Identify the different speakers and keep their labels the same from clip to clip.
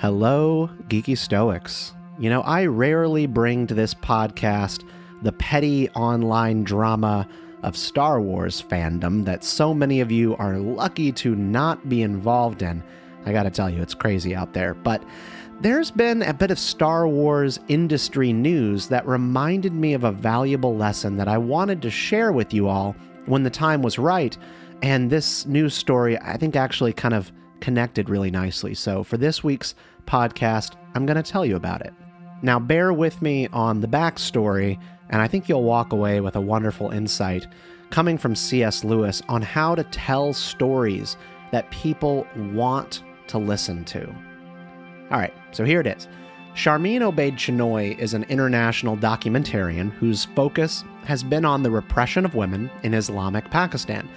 Speaker 1: Hello, Geeky Stoics. You know, I rarely bring to this podcast the petty online drama of Star Wars fandom that so many of you are lucky to not be involved in. I gotta tell you, it's crazy out there. But there's been a bit of Star Wars industry news that reminded me of a valuable lesson that I wanted to share with you all when the time was right. And this news story, I think, actually kind of connected really nicely. So for this week's podcast, I'm going to tell you about it. Now, bear with me on the backstory, and I think you'll walk away with a wonderful insight coming from C.S. Lewis on how to tell stories that people want to listen to. All right, so here it is. Sharmeen Obaid Chinoy is an international documentarian whose focus has been on the repression of women in Islamic Pakistan.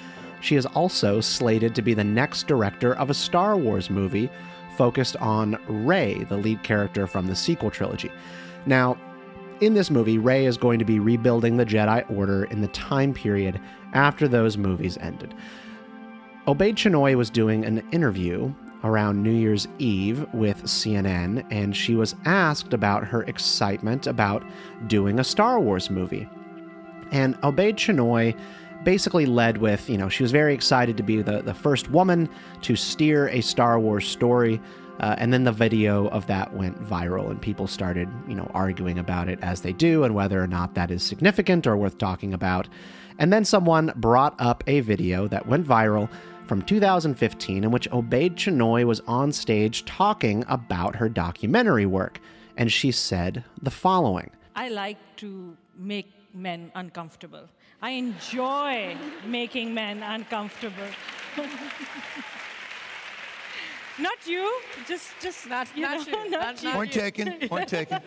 Speaker 1: She is also slated to be the next director of a Star Wars movie focused on Rey, the lead character from the sequel trilogy. Now, in this movie, Rey is going to be rebuilding the Jedi Order in the time period after those movies ended. Obaid Chinoy was doing an interview around New Year's Eve with CNN, and she was asked about her excitement about doing a Star Wars movie. And Obaid Chinoy basically led with, you know, she was very excited to be the, the first woman to steer a Star Wars story. Uh, and then the video of that went viral, and people started, you know, arguing about it as they do and whether or not that is significant or worth talking about. And then someone brought up a video that went viral from 2015 in which Obaid Chinoy was on stage talking about her documentary work. And she said the following
Speaker 2: I like to make men uncomfortable. I enjoy making men uncomfortable. not you, just just
Speaker 3: Not,
Speaker 2: you
Speaker 3: not
Speaker 2: know,
Speaker 3: you.
Speaker 2: not
Speaker 3: Not-
Speaker 2: you.
Speaker 4: Point taken. Point taken.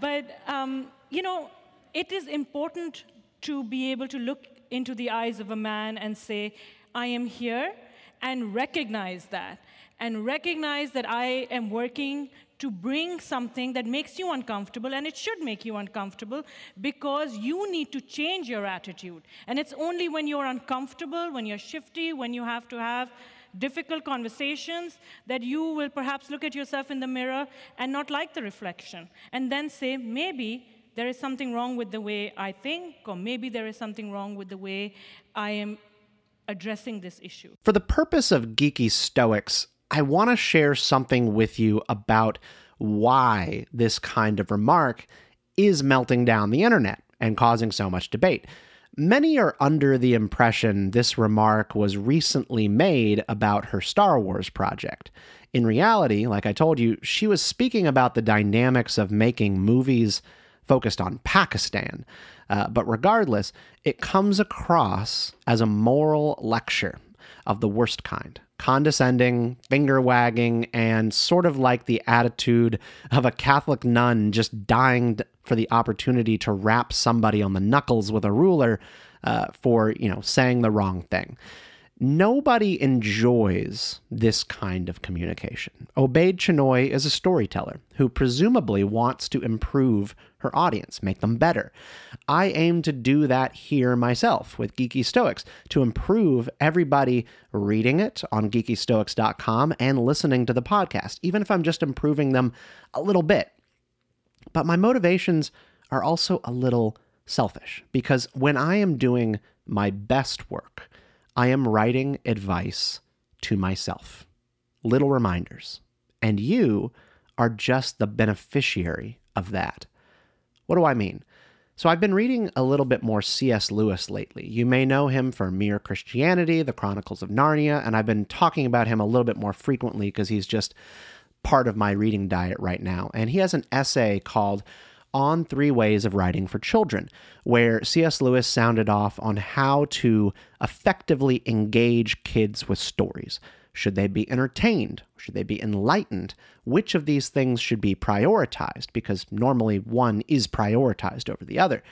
Speaker 2: But um, you know, it is important to be able to look into the eyes of a man and say, "I am here," and recognize that, and recognize that I am working to bring something that makes you uncomfortable, and it should make you uncomfortable because you need to change your attitude. And it's only when you're uncomfortable, when you're shifty, when you have to have difficult conversations that you will perhaps look at yourself in the mirror and not like the reflection and then say maybe there is something wrong with the way i think or maybe there is something wrong with the way i am addressing this issue
Speaker 1: For the purpose of Geeky Stoics, I want to share something with you about why this kind of remark is melting down the internet and causing so much debate. Many are under the impression this remark was recently made about her Star Wars project. In reality, like I told you, she was speaking about the dynamics of making movies focused on Pakistan. Uh, but regardless, it comes across as a moral lecture of the worst kind condescending, finger wagging, and sort of like the attitude of a Catholic nun just dying for the opportunity to rap somebody on the knuckles with a ruler uh, for, you know, saying the wrong thing. Nobody enjoys this kind of communication. Obaid Chinoy is a storyteller who presumably wants to improve her audience, make them better. I aim to do that here myself with Geeky Stoics to improve everybody reading it on geekystoics.com and listening to the podcast, even if I'm just improving them a little bit. But my motivations are also a little selfish because when I am doing my best work, I am writing advice to myself, little reminders. And you are just the beneficiary of that. What do I mean? So I've been reading a little bit more C.S. Lewis lately. You may know him for Mere Christianity, The Chronicles of Narnia, and I've been talking about him a little bit more frequently because he's just part of my reading diet right now. And he has an essay called On Three Ways of Writing for Children, where C.S. Lewis sounded off on how to effectively engage kids with stories. Should they be entertained? Should they be enlightened? Which of these things should be prioritized? Because normally one is prioritized over the other.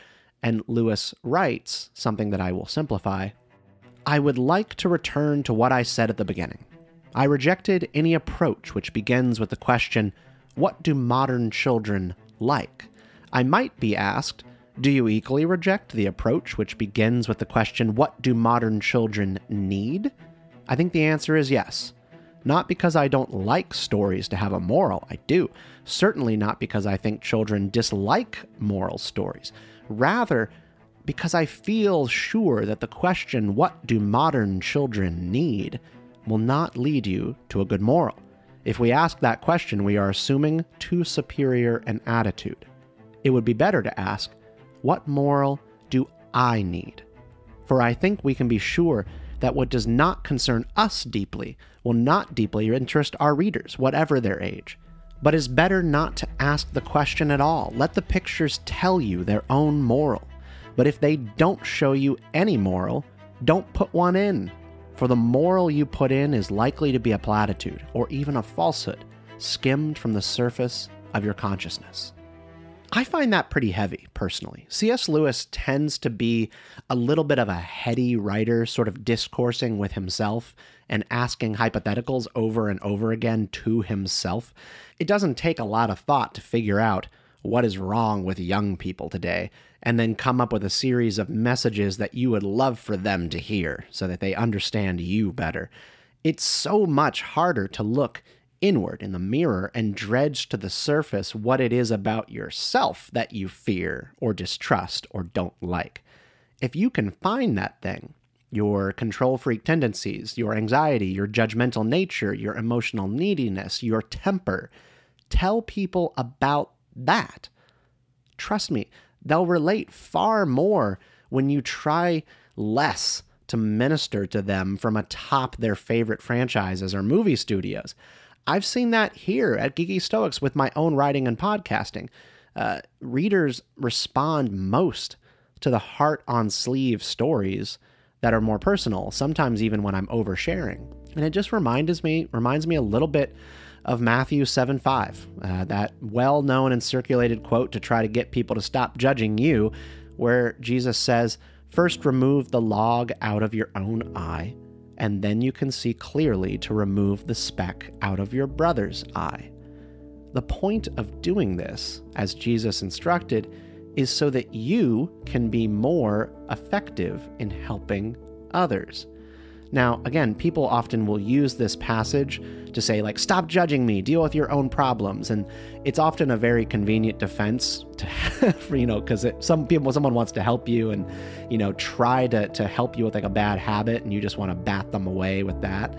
Speaker 1: And Lewis writes something that I will simplify I would like to return to what I said at the beginning. I rejected any approach which begins with the question, What do modern children like? I might be asked, Do you equally reject the approach which begins with the question, What do modern children need? I think the answer is yes. Not because I don't like stories to have a moral, I do. Certainly not because I think children dislike moral stories. Rather, because I feel sure that the question, what do modern children need, will not lead you to a good moral. If we ask that question, we are assuming too superior an attitude. It would be better to ask, what moral do I need? For I think we can be sure that what does not concern us deeply will not deeply interest our readers, whatever their age. But it's better not to ask the question at all. Let the pictures tell you their own moral. But if they don't show you any moral, don't put one in. For the moral you put in is likely to be a platitude or even a falsehood skimmed from the surface of your consciousness. I find that pretty heavy, personally. C.S. Lewis tends to be a little bit of a heady writer, sort of discoursing with himself and asking hypotheticals over and over again to himself. It doesn't take a lot of thought to figure out what is wrong with young people today and then come up with a series of messages that you would love for them to hear so that they understand you better. It's so much harder to look inward in the mirror and dredge to the surface what it is about yourself that you fear or distrust or don't like. If you can find that thing, your control freak tendencies, your anxiety, your judgmental nature, your emotional neediness, your temper, tell people about that. Trust me, they'll relate far more when you try less to minister to them from atop their favorite franchises or movie studios. I've seen that here at Geeky Stoics with my own writing and podcasting. Uh, readers respond most to the heart on sleeve stories that are more personal, sometimes even when I'm oversharing. And it just reminds me reminds me a little bit of Matthew 7 5, uh, that well known and circulated quote to try to get people to stop judging you, where Jesus says, First remove the log out of your own eye and then you can see clearly to remove the speck out of your brother's eye. The point of doing this, as Jesus instructed, is so that you can be more effective in helping others. Now, again, people often will use this passage to say, like, stop judging me, deal with your own problems. And it's often a very convenient defense to, have, you know, because some people, someone wants to help you and, you know, try to, to help you with like a bad habit and you just want to bat them away with that.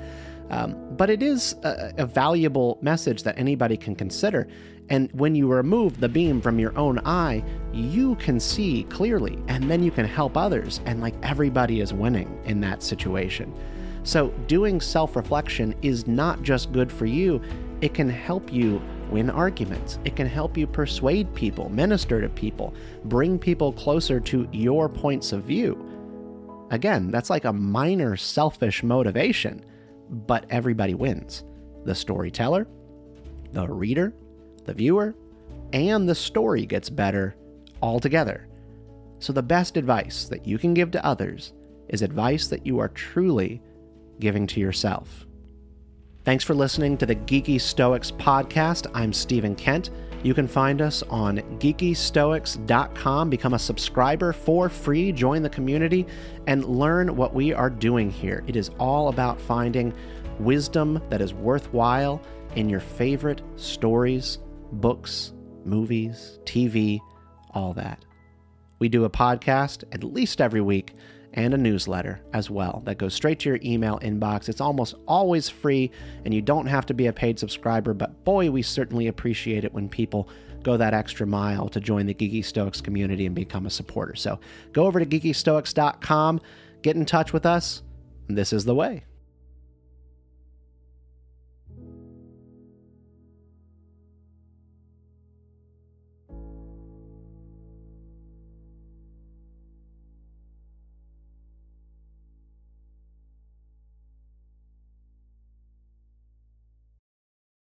Speaker 1: Um, but it is a, a valuable message that anybody can consider. And when you remove the beam from your own eye, you can see clearly, and then you can help others. And like everybody is winning in that situation. So, doing self reflection is not just good for you, it can help you win arguments. It can help you persuade people, minister to people, bring people closer to your points of view. Again, that's like a minor selfish motivation, but everybody wins the storyteller, the reader, the viewer, and the story gets better altogether. So, the best advice that you can give to others is advice that you are truly giving to yourself. Thanks for listening to the Geeky Stoics podcast. I'm Stephen Kent. You can find us on geekystoics.com. Become a subscriber for free, join the community, and learn what we are doing here. It is all about finding wisdom that is worthwhile in your favorite stories, books, movies, TV, all that. We do a podcast at least every week and a newsletter as well that goes straight to your email inbox. It's almost always free, and you don't have to be a paid subscriber, but boy, we certainly appreciate it when people go that extra mile to join the Geeky Stoics community and become a supporter. So go over to geekystoics.com, get in touch with us. This is the way.